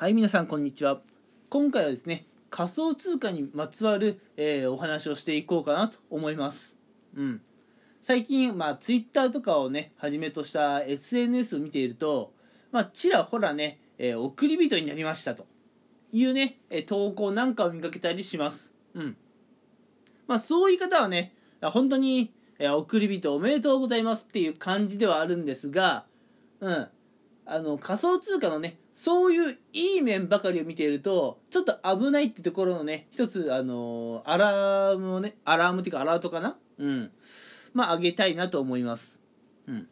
はい皆さんこんにちは。今回はですね仮想通貨にまつわる、えーお話をしていこうかなと思います。うん。最近まあツイッターとかをねはじめとした SNS を見ているとまあちらほらね、えー送り人になりましたと。いうね、投稿なんかを見かけたりします。うん。まあそういう方はね本当に、えー送り人おめでとうございますっていう感じではあるんですがうん。あの仮想通貨のねそういういい面ばかりを見ているとちょっと危ないってところのね一つあのアラームをねアラームっていうかアラートかな？うん。まあ上げたいなと思います。うん。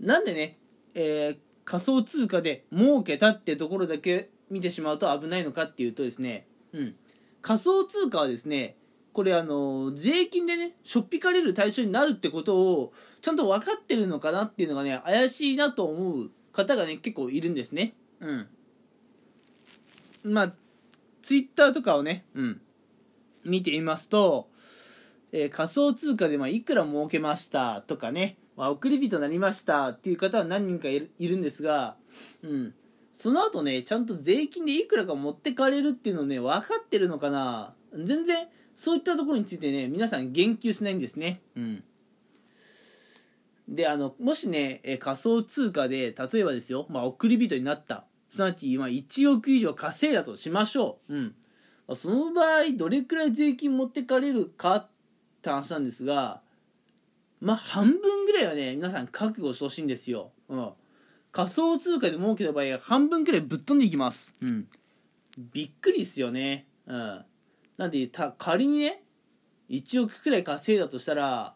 なんでね、えー仮想通貨で儲けたってところだけ見てしまうと危ないのかっていうとですねうん。仮想通貨はですねこれあの税金でねしょっぴかれる対象になるってことをちゃんと分かってるのかなっていうのがね怪しいなと思う方がね結構いるんですね。うん。まあツイッターとかをねうん。見てみますと、えー仮想通貨でまあいくら儲けましたとかね、まあ、送り人になりましたっていう方は何人かいるいるんですが、うん、その後ねちゃんと税金でいくらか持ってかれるっていうのをね分かってるのかな。全然そういったところについてね皆さん言及しないんですね。うんであのもしねえー仮想通貨で例えばですよ、まあ、送り人になった。すなわち今1億以上稼いだとしましょう、うん。まあその場合どれくらい税金持ってかれるかって話なんですがまあ半分ぐらいはね皆さん覚悟してほしいんですよ、うん、仮想通貨で儲けた場合半分くらいぶっ飛んでいきます、うん、びっくりですよね、うん、なんでた仮にね1億くらい稼いだとしたら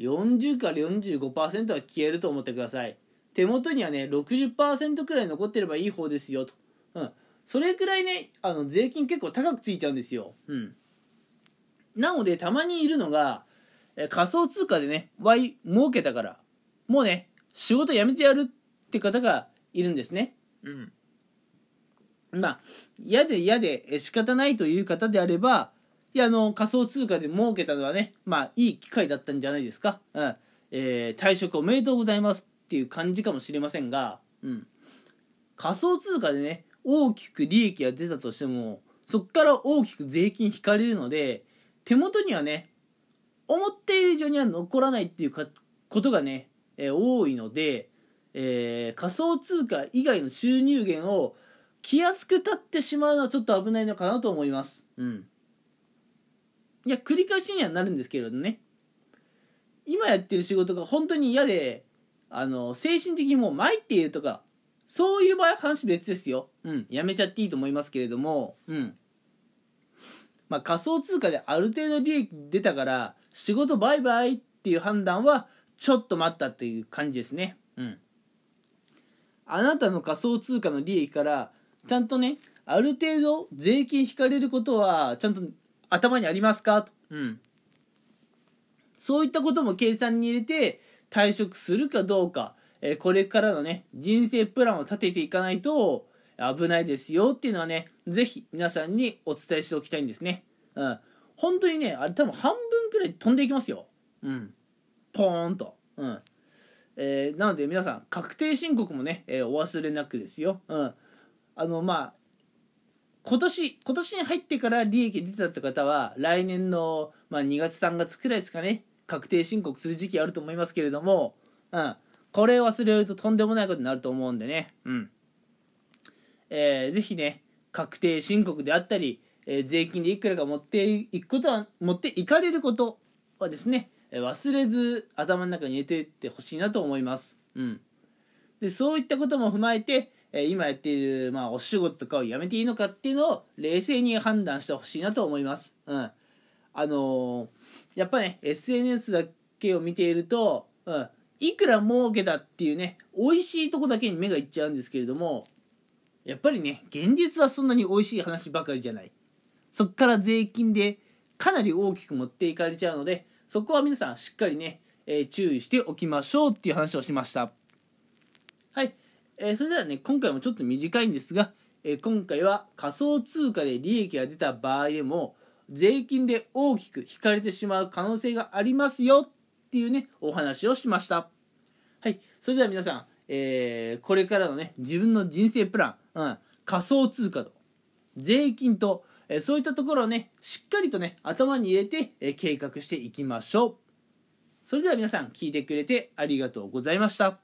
40から45%は消えると思ってください。手元にはね60%くらい残ってればいい方ですよと、うん、それくらいねあの税金結構高くついちゃうんですよ、うん、なのでたまにいるのがえ仮想通貨でね Y 儲けたからもうね仕事辞めてやるって方がいるんですね。うん。まあ嫌で嫌でえ仕方ないという方であればいやあの仮想通貨で儲けたのはねまあいい機会だったんじゃないですか、うんえー退職おめでとうございますっていう感じかもしれませんが、うん、仮想通貨でね大きく利益が出たとしてもそこから大きく税金引かれるので手元にはね思っている以上には残らないっていうことがね、えー多いので、えー仮想通貨以外の収入源を気安く立ってしまうのはちょっと危ないのかなと思います。うん。いや、繰り返しにはなるんですけれどね。今やってる仕事が本当に嫌で、あの、精神的にもう参っているとか、そういう場合は話別ですよ。うん。やめちゃっていいと思いますけれども、うん。まあ仮想通貨である程度利益出たから、仕事バイバイっていう判断は、ちょっと待ったっていう感じですね。うん。あなたの仮想通貨の利益から、ちゃんとね、ある程度税金引かれることは、ちゃんと頭にありますか？と。うん。そういったことも計算に入れて、退職するかどうか、えーこれからのね、人生プランを立てていかないと、危ないですよっていうのはね、ぜひ皆さんにお伝えしておきたいんですね。うん。本当にね、あれ多分半分くらい飛んでいきますよ。うん。ポーンと。うん。えーなので皆さん、確定申告もね、えーお忘れなくですよ。うん。あの、まあ、今年、今年に入ってから利益出てたって方は、来年の、まあ、2月3月くらいですかね、確定申告する時期あると思いますけれども、うん。これを忘れるととんでもないことになると思うんでね、うん。えーぜひね、確定申告であったり、えー税金でいくらか持っていくことは、持っていかれることはですね、忘れず頭の中に入れていってほしいなと思います。うん。で、そういったことも踏まえて、え今やっている、まあ、お仕事とかをやめていいのかっていうのを冷静に判断してほしいなと思います。うん。あのーやっぱね、SNS だけを見ていると、うん、いくら儲けたっていうね、美味しいとこだけに目がいっちゃうんですけれども、やっぱりね、現実はそんなに美味しい話ばかりじゃない。そっから税金でかなり大きく持っていかれちゃうので、そこは皆さんしっかりね、えー注意しておきましょうっていう話をしました。はい。えーそれではね、今回もちょっと短いんですが、えー今回は仮想通貨で利益が出た場合でも、税金で大きく引かれてしまう可能性がありますよっていうね、お話をしました。はい。それでは皆さん、えーこれからのね、自分の人生プラン、うん、仮想通貨と税金と、えそういったところをねしっかりとね頭に入れて、え計画していきましょうそれでは皆さん聞いてくれてありがとうございました